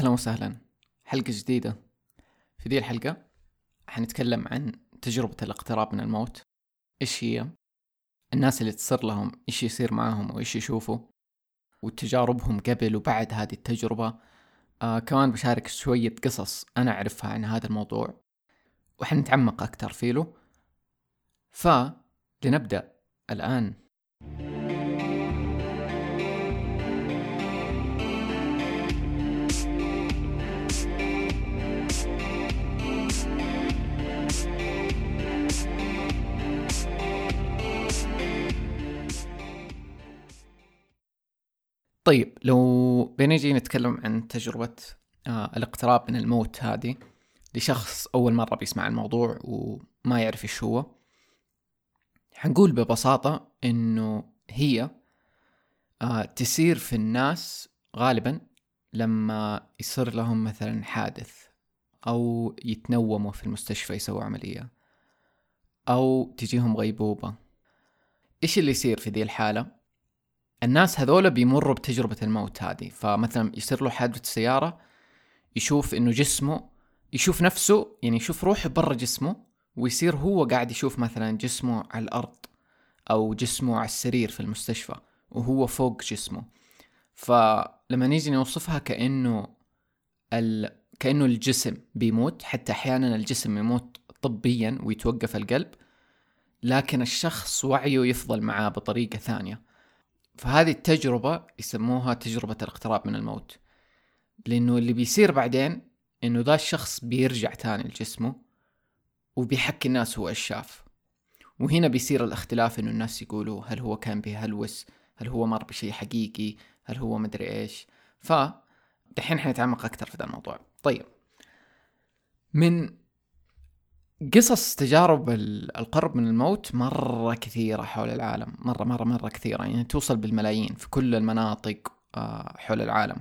أهلا وسهلا. حلقة جديدة. في ذي الحلقة حنتكلم عن تجربة الاقتراب من الموت. إيش هي؟ الناس اللي تصير لهم إيش يصير معاهم وإيش يشوفوا. وتجاربهم قبل وبعد هذه التجربة. آه كمان بشارك شوية قصص أنا أعرفها عن هذا الموضوع. وحنتعمق أكثر فيه فلنبدأ الآن. طيب لو بنجي نتكلم عن تجربة آه الاقتراب من الموت هذه لشخص أول مرة بيسمع الموضوع وما يعرف إيش هو حنقول ببساطة إنه هي آه تسير في الناس غالبا لما يصير لهم مثلا حادث أو يتنوموا في المستشفى يسووا عملية أو تجيهم غيبوبة إيش اللي يصير في ذي الحالة؟ الناس هذول بيمروا بتجربة الموت هذه. فمثلا يصير له حادثة سيارة يشوف إنه جسمه يشوف نفسه يعني يشوف روحه برا جسمه ويصير هو قاعد يشوف مثلا جسمه على الأرض أو جسمه على السرير في المستشفى وهو فوق جسمه. فلما نيجي نوصفها كأنه ال... كأنه الجسم بيموت. حتى أحيانا الجسم يموت طبيا ويتوقف القلب لكن الشخص وعيه يفضل معاه بطريقة ثانية. فهذه التجربة يسموها تجربة الاقتراب من الموت. لأنه اللي بيصير بعدين إنه ذا الشخص بيرجع تاني لجسمه وبيحكي الناس هو إيش شاف. وهنا بيصير الاختلاف إنه الناس يقولوا هل هو كان بيهلوس هل هو مر بشيء حقيقي هل هو مدري إيش. ف حنتعمق أكثر في ذا الموضوع. طيب. من قصص تجارب القرب من الموت مرة كثيرة حول العالم مرة مرة مرة كثيرة. يعني توصل بالملايين في كل المناطق آه، حول العالم.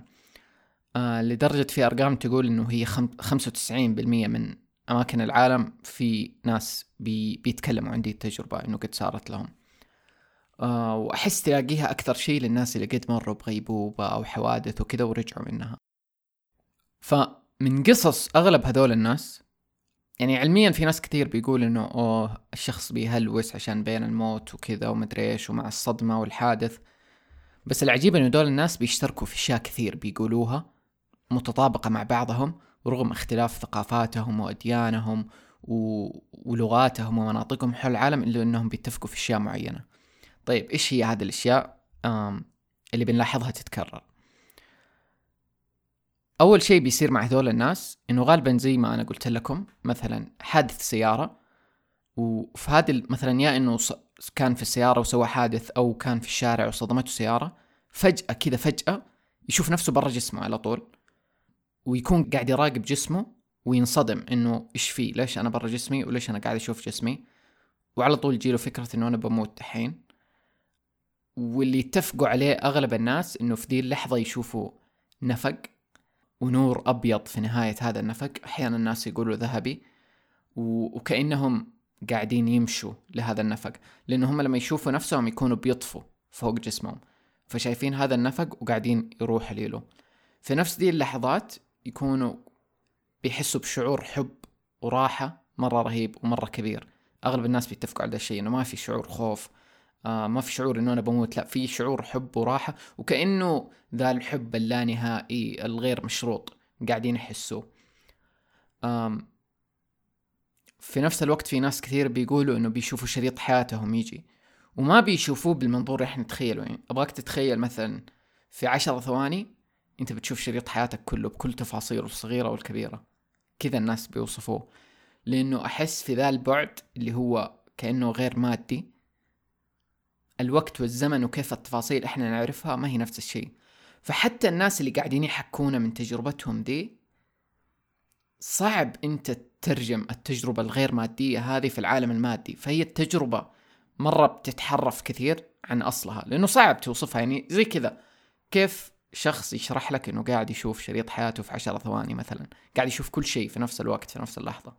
آه، لدرجة في أرقام تقول إنه هي خمسة وتسعين بالمية من أماكن العالم في ناس بي بيتكلموا عن دي التجربة إنه قد صارت لهم. آه، وأحس تلاقيها أكثر شيء للناس اللي قد مروا بغيبوبة أو حوادث وكذا ورجعوا منها. فمن قصص أغلب هذول الناس يعني علميا في ناس كثير بيقول إنه أوه الشخص بيهلوس عشان بين الموت وكذا ومدري إيش ومع الصدمة والحادث. بس العجيب إنه دول الناس بيشتركوا في أشياء كثير بيقولوها متطابقة مع بعضهم رغم اختلاف ثقافاتهم وأديانهم و... ولغاتهم ومناطقهم حول العالم إلا أنهم بيتفقوا في أشياء معينة. طيب إيش هي هذه الأشياء؟ آم... اللي بنلاحظها تتكرر. أول شيء بيصير مع هذول الناس إنه غالبا زي ما أنا قلت لكم مثلا حادث سيارة وفي هذه مثلا يا إنه كان في السيارة وسوى حادث أو كان في الشارع وصدمته سيارة فجأة كذا فجأة يشوف نفسه برا جسمه على طول ويكون قاعد يراقب جسمه وينصدم إنه إيش في؟ ليش أنا برا جسمي وليش أنا قاعد أشوف جسمي؟ وعلى طول يجيله فكرة إنه أنا بموت دحين. واللي يتفقوا عليه أغلب الناس إنه في ذي اللحظة يشوفوا نفق ونور أبيض في نهاية هذا النفق. أحيانا الناس يقولوا ذهبي وكأنهم قاعدين يمشوا لهذا النفق. لأنه هم لما يشوفوا نفسهم يكونوا بيطفوا فوق جسمهم. فشايفين هذا النفق وقاعدين يروح ليله في نفس دي اللحظات يكونوا بيحسوا بشعور حب وراحة مرة رهيب ومرة كبير. أغلب الناس بيتفقوا على الشيء إنه ما في شعور خوف. آه ما في شعور إنه أنا بموت. لا في شعور حب وراحة وكأنه ذا الحب اللانهائي الغير مشروط قاعدين يحسوه في نفس الوقت في ناس كثير بيقولوا إنه بيشوفوا شريط حياتهم يجي وما بيشوفوه بالمنظور اللي إحنا نتخيله يعني أبغاك تتخيل مثلا في عشر ثواني أنت بتشوف شريط حياتك كله بكل تفاصيله الصغيرة والكبيرة. كذا الناس بيوصفوه. لأنه أحس في ذا البعد اللي هو كأنه غير مادي الوقت والزمن وكيف التفاصيل إحنا نعرفها ما هي نفس الشيء. فحتى الناس اللي قاعدين يحكونا من تجربتهم دي صعب أنت تترجم التجربة الغير مادية هذه في العالم المادي. فهي التجربة مرة بتتحرف كثير عن أصلها لأنه صعب توصفها. يعني زي كذا كيف شخص يشرح لك إنه قاعد يشوف شريط حياته في عشرة ثواني مثلا قاعد يشوف كل شيء في نفس الوقت في نفس اللحظة.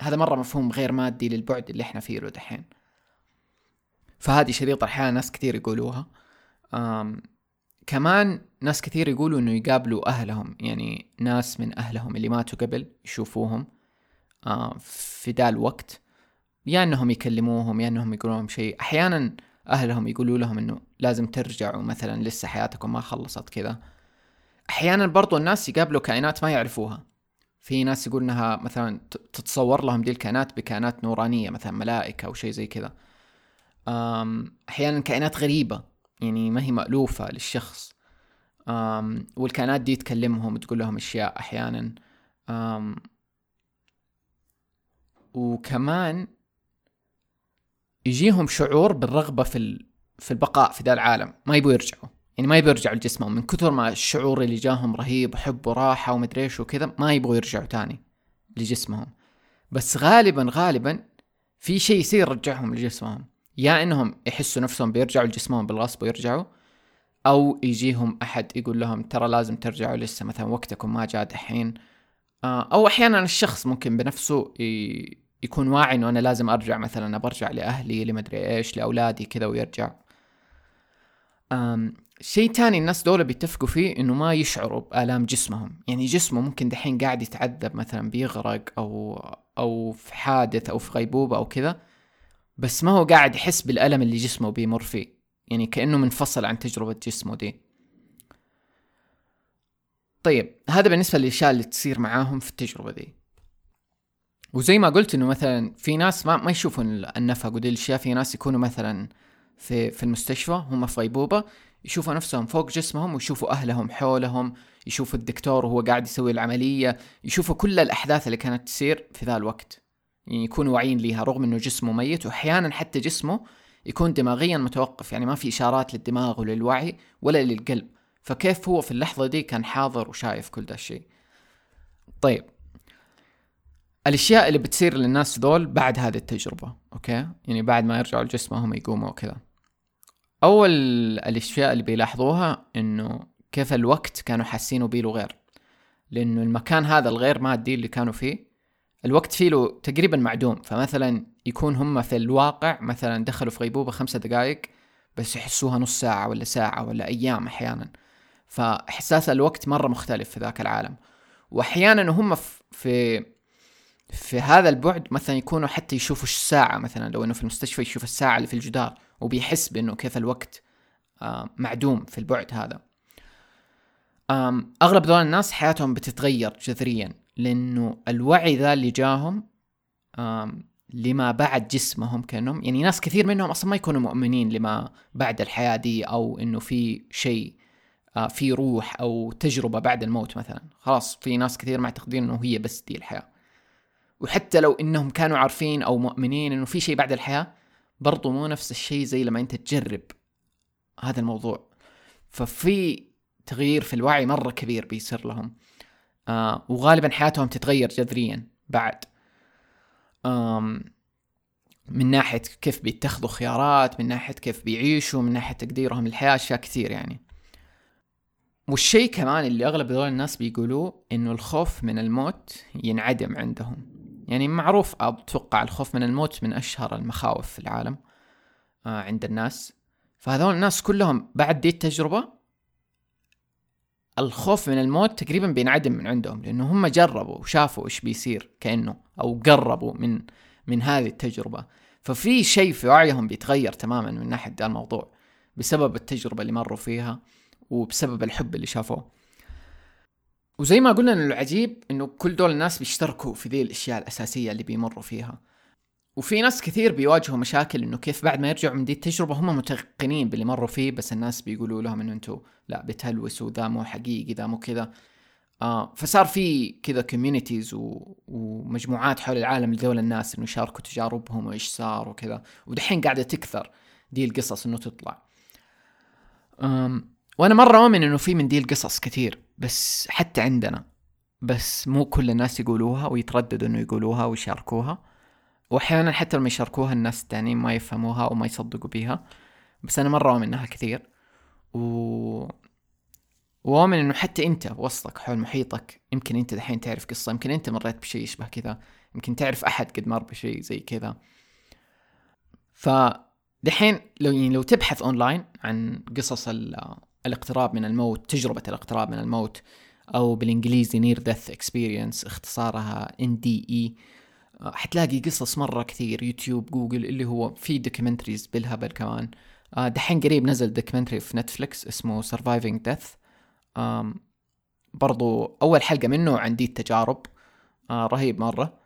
هذا مرة مفهوم غير مادي للبعد اللي إحنا فيه له دحين. فهذه شريط الحياة ناس كثير يقولوها. كمان ناس كثير يقولوا إنه يقابلوا أهلهم يعني ناس من أهلهم اللي ماتوا قبل يشوفوهم في ذا الوقت. يا إنهم يكلموهم يا إنهم يقولوا لهم شيء. أحيانا أهلهم يقولوا لهم إنه لازم ترجعوا مثلا لسه حياتكم ما خلصت كذا. أحيانا برضو الناس يقابلوا كائنات ما يعرفوها. في ناس يقول إنها مثلا تتصور لهم دي الكائنات بكائنات نورانية مثلا ملائكة أو شيء زي كذا. أحيانا كائنات غريبة يعني ما هي مألوفة للشخص. والكائنات دي تكلمهم وتقول لهم أشياء أحيانا. وكمان يجيهم شعور بالرغبة في في البقاء في ذا العالم. ما يبوا يرجعوا. يعني ما يبغوا يرجعوا لجسمهم. من كثر ما الشعور اللي جاهم رهيب وحب وراحة ومدري إيش وكذا ما يبغوا يرجعوا تاني لجسمهم. بس غالبا غالبا في شيء يصير يرجعهم لجسمهم. يا إنهم يحسوا نفسهم بيرجعوا لجسمهم بالغصب ويرجعوا أو يجيهم أحد يقول لهم ترى لازم ترجعوا لسه مثلا وقتكم ما جاء دحين آه، أو أحيانا الشخص ممكن بنفسه يكون واعي إنه أنا لازم أرجع مثلا برجع لأهلي لمدري إيش لأولادي كذا ويرجع. شيء تاني الناس دول بيتفقوا فيه إنه ما يشعروا بآلام جسمهم. يعني جسمه ممكن دحين قاعد يتعذب مثلا بيغرق أو أو في حادث أو في غيبوبة أو كذا. بس ما هو قاعد يحس بالألم اللي جسمه بيمر فيه. يعني كأنه منفصل عن تجربة جسمه دي. طيب هذا بالنسبة للأشياء اللي تصير معاهم في التجربة دي. وزي ما قلت إنه مثلا في ناس ما ما يشوفون النفق ودي الأشياء. في ناس يكونوا مثلا في في المستشفى هم في غيبوبة يشوفوا نفسهم فوق جسمهم ويشوفوا أهلهم حولهم يشوفوا الدكتور وهو قاعد يسوي العملية يشوفوا كل الأحداث اللي كانت تصير في ذا الوقت. يكونوا واعيين ليها رغم أنه جسمه ميت وأحيانا حتى جسمه يكون دماغيا متوقف. يعني ما في إشارات للدماغ وللوعي ولا للقلب. فكيف هو في اللحظة دي كان حاضر وشايف كل ده الشيء؟ طيب. الأشياء اللي بتصير للناس ذول بعد هذه التجربة أوكي؟ يعني بعد ما يرجعوا لجسمهم يقوموا وكذا. أول الأشياء اللي بيلاحظوها إنه كيف الوقت كانوا حاسينه بيه غير لأنه المكان هذا الغير مادي اللي كانوا فيه الوقت فيه له تقريبا معدوم فمثلا يكون هم في الواقع مثلا دخلوا في غيبوبة خمسة دقائق بس يحسوها نص ساعة ولا ساعة ولا أيام أحيانا. فإحساس الوقت مرة مختلف في ذاك العالم. وأحيانا هم في في هذا البعد مثلا يكونوا حتى يشوفوا الساعة مثلا لو إنه في المستشفى يشوف الساعة اللي في الجدار وبيحس بإنه كيف الوقت معدوم في البعد هذا. أغلب دول الناس حياتهم بتتغير جذريا. لأنه الوعي ذا اللي جاهم لما بعد جسمهم كأنهم يعني ناس كثير منهم أصلا ما يكونوا مؤمنين لما بعد الحياة دي أو إنه في شيء في روح أو تجربة بعد الموت مثلا. خلاص في ناس كثير معتقدين إنه هي بس دي الحياة. وحتى لو إنهم كانوا عارفين أو مؤمنين إنه في شيء بعد الحياة برضو مو نفس الشيء زي لما أنت تجرب هذا الموضوع. ففي تغيير في الوعي مرة كبير بيصير لهم. آه وغالبا حياتهم تتغير جذريا بعد. من ناحية كيف بيتخذوا خيارات من ناحية كيف بيعيشوا من ناحية تقديرهم للحياة أشياء كثير يعني. والشيء كمان اللي أغلب هذول الناس بيقولوه إنه الخوف من الموت ينعدم عندهم. يعني معروف أتوقع الخوف من الموت من أشهر المخاوف في العالم آه عند الناس. فهذول الناس كلهم بعد دي التجربة الخوف من الموت تقريبا بينعدم من عندهم لأنه هم جربوا وشافوا إيش بيصير كأنه أو قربوا من من هذه التجربة. ففي شيء في وعيهم بيتغير تماما من ناحية ده الموضوع بسبب التجربة اللي مروا فيها وبسبب الحب اللي شافوه. وزي ما قلنا إنه العجيب إنه كل دول الناس بيشتركوا في ذي الأشياء الأساسية اللي بيمروا فيها. وفي ناس كثير بيواجهوا مشاكل إنه كيف بعد ما يرجعوا من دي التجربة هم متيقنين باللي مروا فيه بس الناس بيقولوا لهم إنه أنتم لا بتهلوسوا ذا مو حقيقي ذا مو كذا. آه فصار في كذا communities. ومجموعات حول العالم لذول الناس إنه يشاركوا تجاربهم وإيش صار وكذا. ودحين قاعدة تكثر دي القصص إنه تطلع. آم وأنا مرة اؤمن إنه في من دي القصص كثير بس حتى عندنا بس مو كل الناس يقولوها ويترددوا إنه يقولوها ويشاركوها. وأحيانا حتى لما يشاركوها الناس التانيين ما يفهموها أو ما يصدقوا بيها بس أنا مرة أؤمن إنها كثير. و وأؤمن إنه حتى أنت وسطك حول محيطك يمكن أنت دحين تعرف قصة يمكن أنت مريت بشيء يشبه كذا يمكن تعرف أحد قد مر بشيء زي كذا. ف دحين لو يعني لو تبحث أونلاين عن قصص الاقتراب من الموت تجربة الاقتراب من الموت أو بالإنجليزي near death experience اختصارها NDE حتلاقي قصص مرة كثير يوتيوب جوجل اللي هو في documentaries بالهبل كمان. آه، دحين قريب نزل documentary في نتفليكس اسمه Surviving Death. برضو أول حلقة منه عن دي التجارب. آه رهيب مرة.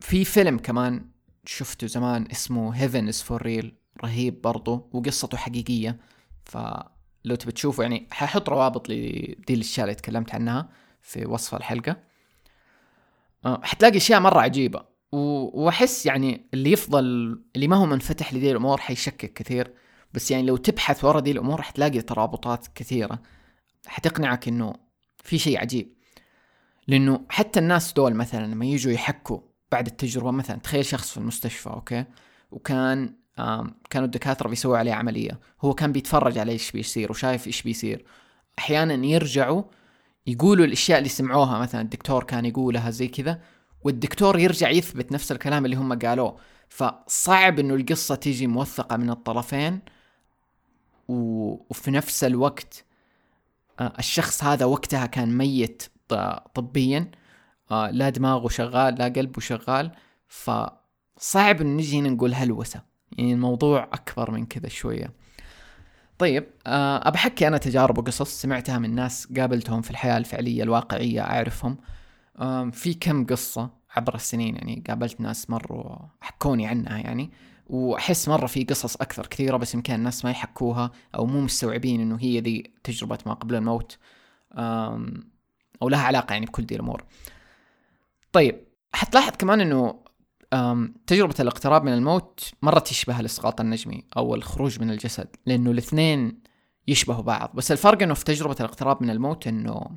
في فيلم كمان شفته زمان اسمه Heaven is for real. رهيب برضو وقصته حقيقية. فلو تبي تشوفه يعني ححط روابط لدي الاشياء اللي تكلمت عنها في وصف الحلقة. آه حتلاقي أشياء مرة عجيبة. وأحس يعني اللي يفضل اللي ما هو منفتح لدي الأمور حيشكك كثير. بس يعني لو تبحث ورا دي الأمور حتلاقي ترابطات كثيرة. حتقنعك إنه في شيء عجيب. لأنه حتى الناس دول مثلا لما يجوا يحكوا بعد التجربة مثلا تخيل شخص في المستشفى أوكي؟ وكان كانوا الدكاترة بيسووا عليه عملية. هو كان بيتفرج على إيش بيصير وشايف إيش بيصير. أحيانا يرجعوا يقولوا الأشياء اللي سمعوها مثلا الدكتور كان يقولها زي كذا والدكتور يرجع يثبت نفس الكلام اللي هم قالوه. فصعب إنه القصة تيجي موثقة من الطرفين وفي نفس الوقت آه، الشخص هذا وقتها كان ميت طبيا آه، لا دماغه شغال لا قلبه شغال. فصعب ان نجي هنا نقول هلوسة. يعني الموضوع أكبر من كذا شوية. طيب آه، ابى أحكي أنا تجارب وقصص سمعتها من ناس قابلتهم في الحياة الفعلية الواقعية أعرفهم. في كم قصة عبر السنين يعني قابلت ناس مروا حكوني عنها يعني وأحس مرة في قصص أكثر كثيرة بس يمكن الناس ما يحكوها أو مو مستوعبين إنه هي ذي تجربة ما قبل الموت. أو لها علاقة يعني بكل دي الأمور. طيب حتلاحظ كمان إنه تجربة الاقتراب من الموت مرة تشبه الإسقاط النجمي أو الخروج من الجسد لأنه الاثنين يشبهوا بعض. بس الفرق إنه في تجربة الاقتراب من الموت إنه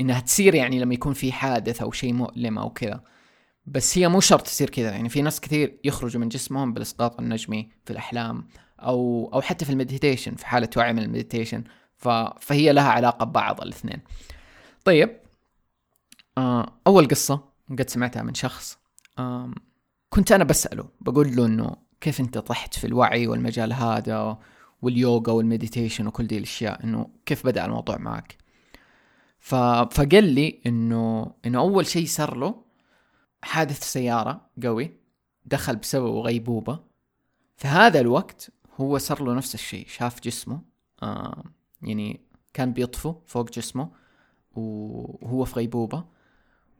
إنها تصير يعني لما يكون في حادث أو شيء مؤلم أو كذا. بس هي مو شرط تصير كذا. يعني في ناس كثير يخرجوا من جسمهم بالإسقاط النجمي في الأحلام أو أو حتى في ال meditation في حالة وعي من ال meditation. فهي لها علاقة ببعض الاثنين. طيب آه أول قصة قد سمعتها من شخص. كنت أنا بسأله بقول له إنه كيف أنت طحت في الوعي والمجال هذا واليوغا والمديتيشن وكل دي الأشياء إنه كيف بدأ الموضوع معك؟ فقال لي إنه إنه أول شيء صار له حادث سيارة قوي دخل بسببه غيبوبة في هذا الوقت هو صار له نفس الشيء شاف جسمه آه يعني كان بيطفو فوق جسمه وهو في غيبوبة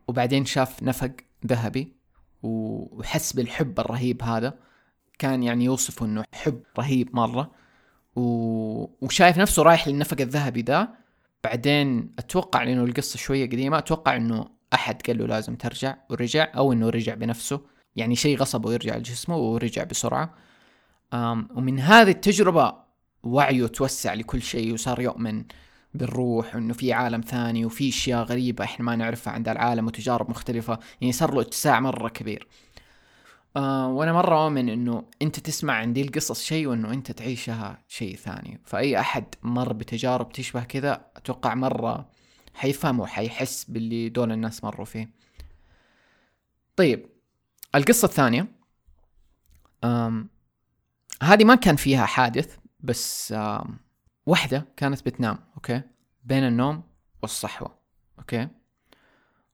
وبعدين شاف نفق ذهبي وحس بالحب الرهيب هذا. كان يعني يوصفه إنه حب رهيب مرة. و... وشايف نفسه رايح للنفق الذهبي ذا. بعدين أتوقع لأنه القصة شوية قديمة أتوقع إنه أحد قال له لازم ترجع ورجع أو إنه رجع بنفسه. يعني شيء غصبه يرجع لجسمه ورجع بسرعة. ومن هذه التجربة وعيه توسع لكل شيء وصار يؤمن بالروح وإنه في عالم ثاني وفي أشياء غريبة إحنا ما نعرفها عند العالم وتجارب مختلفة. يعني صار له اتساع مرة كبير. آه وأنا مرة اؤمن إنه أنت تسمع عن دي القصص شيء وإنه أنت تعيشها شيء ثاني. فأي أحد مر بتجارب تشبه كذا أتوقع مرة حيفهم وحيحس باللي دول الناس مروا فيه. طيب القصة الثانية. أم هذه ما كان فيها حادث بس أم واحدة كانت بتنام. okay؟ بين النوم والصحوة okay؟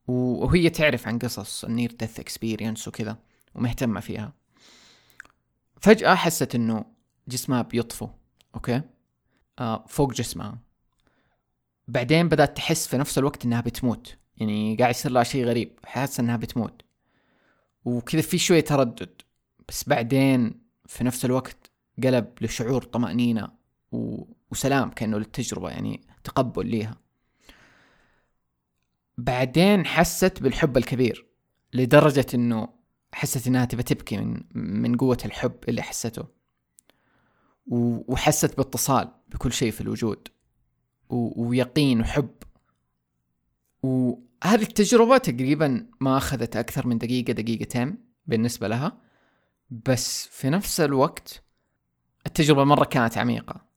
وهي تعرف عن قصص ال near death experience وكذا ومهتمة فيها. فجأة حست إنه جسمها بيطفو okay؟ آه فوق جسمها بعدين بدأت تحس في نفس الوقت إنها بتموت يعني قاعد يصير لها شيء غريب حاسة إنها بتموت. وكذا في شوية تردد بس بعدين في نفس الوقت قلب لشعور طمأنينة و... وسلام كأنه للتجربة يعني تقبل ليها. بعدين حست بالحب الكبير لدرجة إنه حست إنها تبى تبكي من من قوة الحب اللي حسته. وحست باتصال بكل شيء في الوجود ويقين وحب. وهذه التجربة تقريبا ما أخذت أكثر من دقيقة دقيقتين بالنسبة لها. بس في نفس الوقت التجربة مرة كانت عميقة.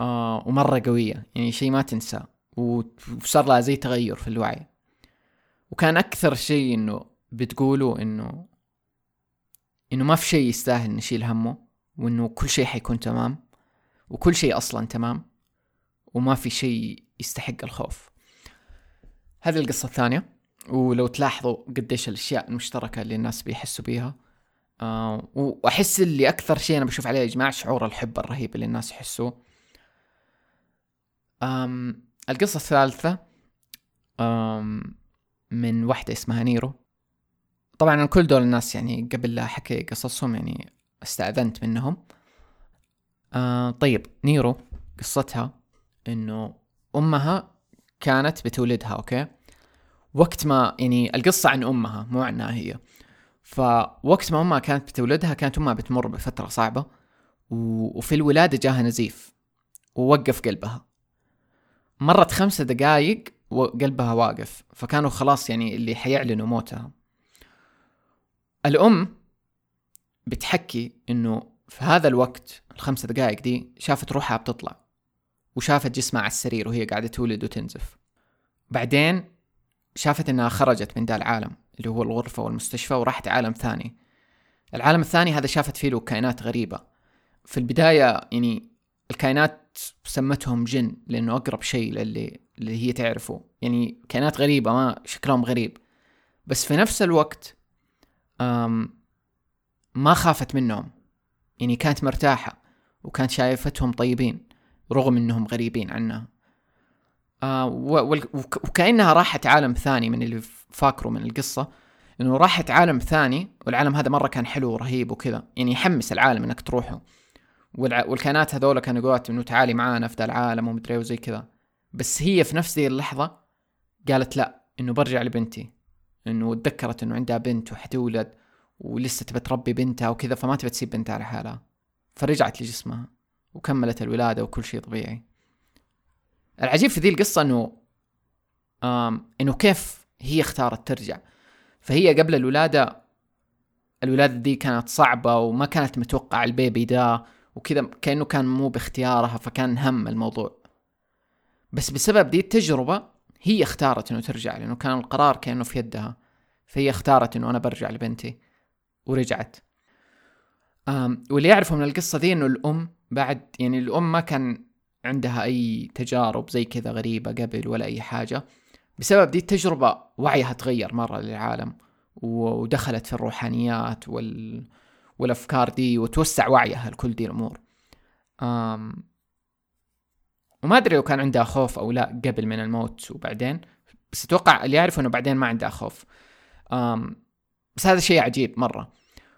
آه ومرة قوية. يعني شيء ما تنسى وصار لها زي تغير في الوعي. وكان أكثر شيء إنه بتقولوا إنه إنه ما في شيء يستاهل نشيل همه وإنه كل شيء حيكون تمام وكل شيء أصلا تمام وما في شيء يستحق الخوف. هذه القصة الثانية. ولو تلاحظوا قديش الأشياء المشتركة اللي الناس بيحسوا بيها. آه وأحس اللي أكثر شيء أنا بشوف عليه يا جماعة شعور الحب الرهيب اللي الناس يحسوه. آم القصة الثالثة آم من واحدة اسمها نيرو. طبعا كل دول الناس يعني قبل لا أحكي قصصهم يعني استأذنت منهم. آه طيب نيرو قصتها إنه أمها كانت بتولدها okay؟ وقت ما يعني القصة عن أمها مو عنها هي. فوقت ما أمها كانت بتولدها كانت أمها بتمر بفترة صعبة وفي الولادة جاها نزيف ووقف قلبها. مرت خمسة دقايق وقلبها واقف فكانوا خلاص يعني اللي حيعلنوا موتها. الأم بتحكي إنه في هذا الوقت الخمسة دقائق دي شافت روحها بتطلع وشافت جسمها على السرير وهي قاعدة تولد وتنزف. بعدين شافت إنها خرجت من ذا العالم اللي هو الغرفة والمستشفى وراحت عالم ثاني. العالم الثاني هذا شافت فيه له كائنات غريبة. في البداية يعني الكائنات سمتهم جن لأنه أقرب شيء للي اللي هي تعرفه. يعني كائنات غريبة ما شكلهم غريب. بس في نفس الوقت أم ما خافت منهم. يعني كانت مرتاحة وكانت شايفتهم طيبين رغم إنهم غريبين عنها. آه وكأنها راحت عالم ثاني من اللي فاكره من القصة. إنه راحت عالم ثاني والعالم هذا مرة كان حلو ورهيب وكذا. يعني يحمس العالم إنك تروحه. والكائنات هذول كانوا يقولوا إنه تعالي معانا في ذا العالم ومدري وزي كذا. بس هي في نفس ذي اللحظة قالت لا إنه برجع لبنتي. إنه تذكرت إنه عندها بنت وحتولد ولسه تبى تربي بنتها وكذا فما تبى تسيب بنتها لحالها. فرجعت لجسمها وكملت الولادة وكل شيء طبيعي. العجيب في ذي القصة إنه إنه كيف هي اختارت ترجع. فهي قبل الولادة الولادة دي كانت صعبة وما كانت متوقعة البيبي ده. وكذا كأنه كان مو باختيارها فكان هم الموضوع. بس بسبب دي التجربة هي اختارت إنه ترجع لأنه كان القرار كأنه في يدها فهي اختارت إنه أنا برجع لبنتي ورجعت. واللي يعرفه من القصة دي إنه الأم بعد يعني الأم ما كان عندها أي تجارب زي كذا غريبة قبل ولا أي حاجة. بسبب دي التجربة وعيها تغير مرة للعالم ودخلت في الروحانيات وال... والأفكار دي وتوسع وعيها لكل دي الأمور. أم... وما أدري لو كان عندها خوف أو لا قبل من الموت وبعدين بس أتوقع اللي يعرفه إنه بعدين ما عندها خوف. أم... بس هذا شيء عجيب مرة.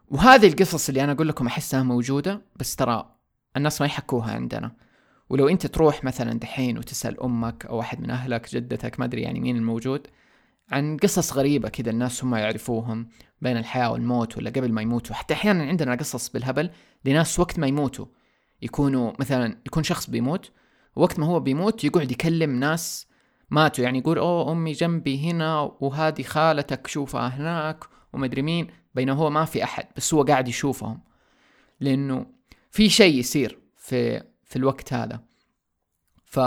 وهذه القصص اللي أنا أقول لكم أحسها موجودة بس ترى الناس ما يحكوها عندنا. ولو أنت تروح مثلا دحين وتسأل أمك أو أحد من أهلك جدتك ما أدري يعني مين الموجود عن قصص غريبة كذا الناس هم يعرفوهم بين الحياة والموت ولا قبل ما يموتوا. حتى أحيانا عندنا قصص بالهبل لناس وقت ما يموتوا. يكونوا مثلا يكون شخص بيموت وقت ما هو بيموت يقعد يكلم ناس ماتوا. يعني يقول أوه أمي جنبي هنا وهذه خالتك شوفها هناك ومدري مين. بينما هو ما في أحد بس هو قاعد يشوفهم. لأنه في شيء يصير في في الوقت هذا. ف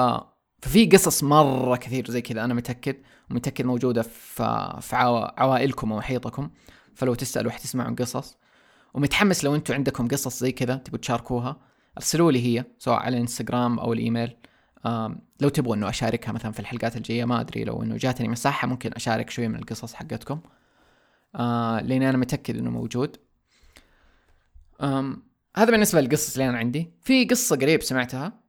ففي قصص مرة كثير زي كذا أنا متأكد. ومتأكد موجودة في, في عوائلكم ومحيطكم. فلو تسألوا حتسمعون قصص. ومتحمس لو أنتم عندكم قصص زي كذا تبوا تشاركوها. ارسلوا لي هي سواء على الانستغرام أو الإيميل. لو تبغوا إنه أشاركها مثلا في الحلقات الجاية ما أدري لو إنه جاتني مساحة ممكن أشارك شوية من القصص حقتكم. آه لاني أنا متأكد إنه موجود. هذا بالنسبة للقصص اللي أنا عندي. في قصة قريب سمعتها.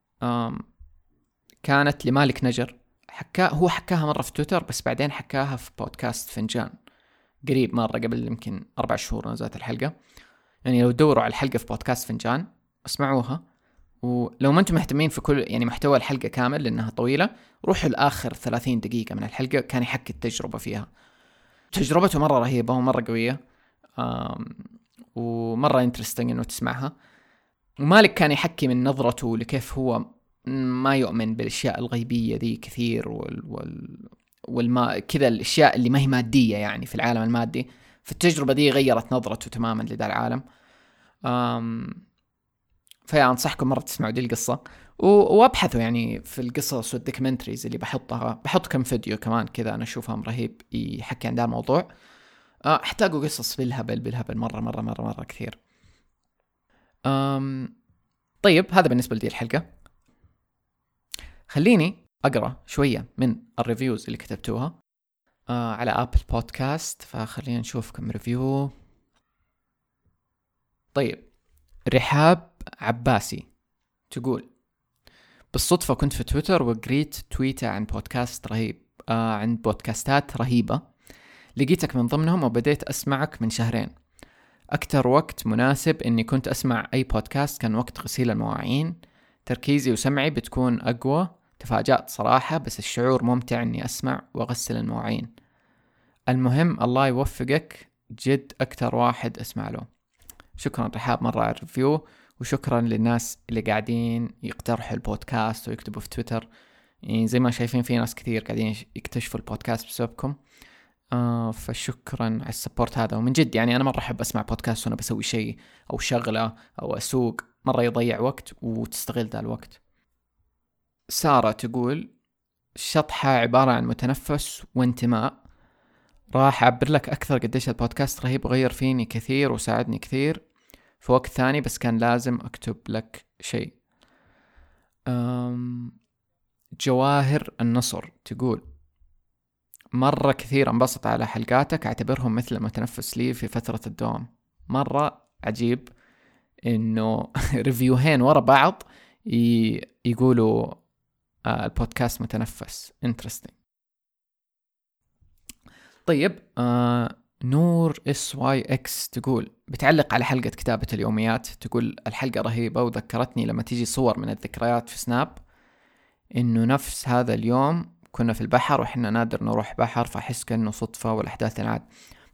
كانت لمالك نجر. حكا هو حكاها مرة في تويتر بس بعدين حكاها في بودكاست فنجان. قريب مرة قبل يمكن أربع شهور نزلت الحلقة. يعني لو تدوروا على الحلقة في بودكاست فنجان اسمعوها. ولو ما أنتم مهتمين في كل يعني محتوى الحلقة كامل لأنها طويلة روحوا لآخر 30 دقيقة من الحلقة كان يحكي التجربة فيها. تجربته مرة رهيبة ومره قوية. ومرة interesting إنه تسمعها. ومالك كان يحكي من نظرته لكيف هو ما يؤمن بالأشياء الغيبية ذي كثير وال, وال والما كذا الأشياء اللي ما هي مادية يعني في العالم المادي. فالتجربة دي غيرت نظرته تماما لذا العالم. أم فانصحكم مرة تسمعوا دي القصة. وأبحثوا يعني في القصص وال documentaries اللي بحطها. بحط كم فيديو كمان كذا أنا أشوفهم رهيب يحكي عن ذا الموضوع. آه، حتلاقوا قصص بالهبل بالهبل مرة مرة مرة مرة كثير. أم طيب هذا بالنسبة لدي الحلقة. خليني أقرأ شوية من ال reviews اللي كتبتوها آه على Apple Podcast فخلينا نشوف كم review طيب رحاب عباسي تقول بالصدفة كنت في تويتر وقريت تويتة عن بودكاست رهيب آه عن بودكاستات رهيبة لقيتك من ضمنهم وبديت أسمعك من شهرين. أكتر وقت مناسب إني كنت أسمع أي بودكاست كان وقت غسيل المواعين. تركيزي وسمعي بتكون أقوى. تفاجأت صراحة بس الشعور ممتع إني أسمع وأغسل المواعين. المهم الله يوفقك جد أكتر واحد أسمع له. شكرا رحاب مرة على الريفيو وشكرا للناس اللي قاعدين يقترحوا البودكاست ويكتبوا في تويتر. يعني زي ما شايفين في ناس كثير قاعدين يكتشفوا البودكاست بسببكم. آه فشكرا على ال support هذا. ومن جد يعني أنا مرة أحب أسمع بودكاست وأنا بسوي شيء أو شغلة أو أسوق. مرة يضيع وقت وتستغل ذا الوقت. سارة تقول شطحة عبارة عن متنفس وانتماء. راح أعبر لك أكثر قديش البودكاست رهيب وغير فيني كثير وساعدني كثير في وقت ثاني بس كان لازم أكتب لك شيء. جواهر النصر تقول مرة كثير انبسط على حلقاتك أعتبرهم مثل متنفس لي في فترة الدوام. مرة عجيب إنه review هين ورا بعض يقولوا البودكاست متنفس. interesting طيب آه نور SYX تقول بتعلق على حلقة كتابة اليوميات تقول الحلقة رهيبة وذكرتني لما تيجي صور من الذكريات في سناب إنه نفس هذا اليوم كنا في البحر وحنا نادر نروح بحر فأحس كأنه صدفة والأحداث تنعاد.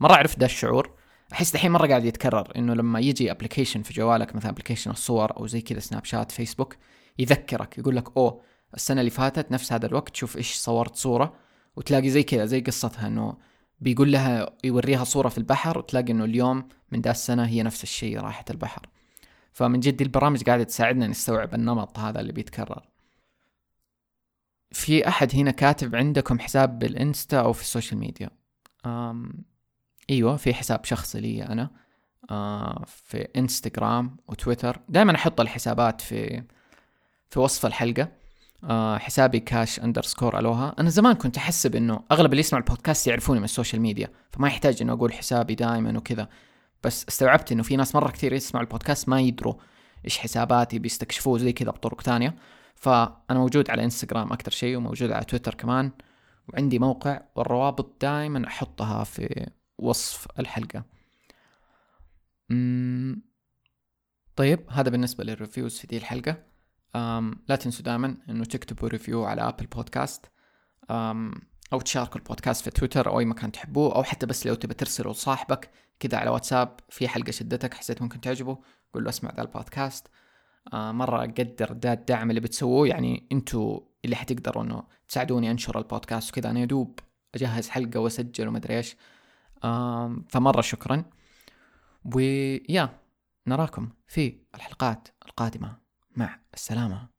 مرة عرفت ده الشعور. أحس دحين مرة قاعد يتكرر إنه لما يجي application في جوالك مثلا application الصور أو زي كذا سناب شات فيسبوك يذكرك يقول لك أوه السنة اللي فاتت نفس هذا الوقت شوف إيش صورت صورة وتلاقي زي كذا زي قصتها إنه بيقول لها يوريها صورة في البحر وتلاقي إنه اليوم من ذا السنة هي نفس الشيء راحت البحر. فمن جد البرامج قاعدة تساعدنا نستوعب النمط هذا اللي بيتكرر. في أحد هنا كاتب عندكم حساب بالإنستا أو في ال social media؟ أم أيوة في حساب شخصي لي أنا أه في إنستغرام وتويتر. دائما أحط الحسابات في في وصف الحلقة. آه حسابي كاش underscore الوها أنا زمان كنت احسب انه أغلب اللي يسمعوا البودكاست يعرفوني من ال social media فما يحتاج إنه أقول حسابي دائما وكذا. بس استوعبت إنه في ناس مرة كثير يسمعوا البودكاست ما يدروا إيش حساباتي بيستكشفوه زي كذا بطرق تانية فأنا موجود على انستغرام أكثر شيء وموجود على تويتر كمان. وعندي موقع والروابط دائما أحطها في وصف الحلقة. طيب هذا بالنسبة لل reviews في دي الحلقة. لا تنسوا دائما إنه تكتبوا review على Apple Podcast أو تشاركوا البودكاست في تويتر أو أي مكان تحبوه أو حتى بس لو تبي ترسلوا لصاحبك كذا على واتساب في حلقة شدتك حسيت ممكن تعجبه قول له أسمع ذا البودكاست. آه مرة أقدر ذا الدعم اللي بتسووه يعني أنتوا اللي حتقدروا إنه تساعدوني أنشر البودكاست وكذا أنا يدوب أجهز حلقة وأسجل ومدري إيش. آه فمرة شكرا. ويا نراكم في الحلقات القادمة. مع السلامة.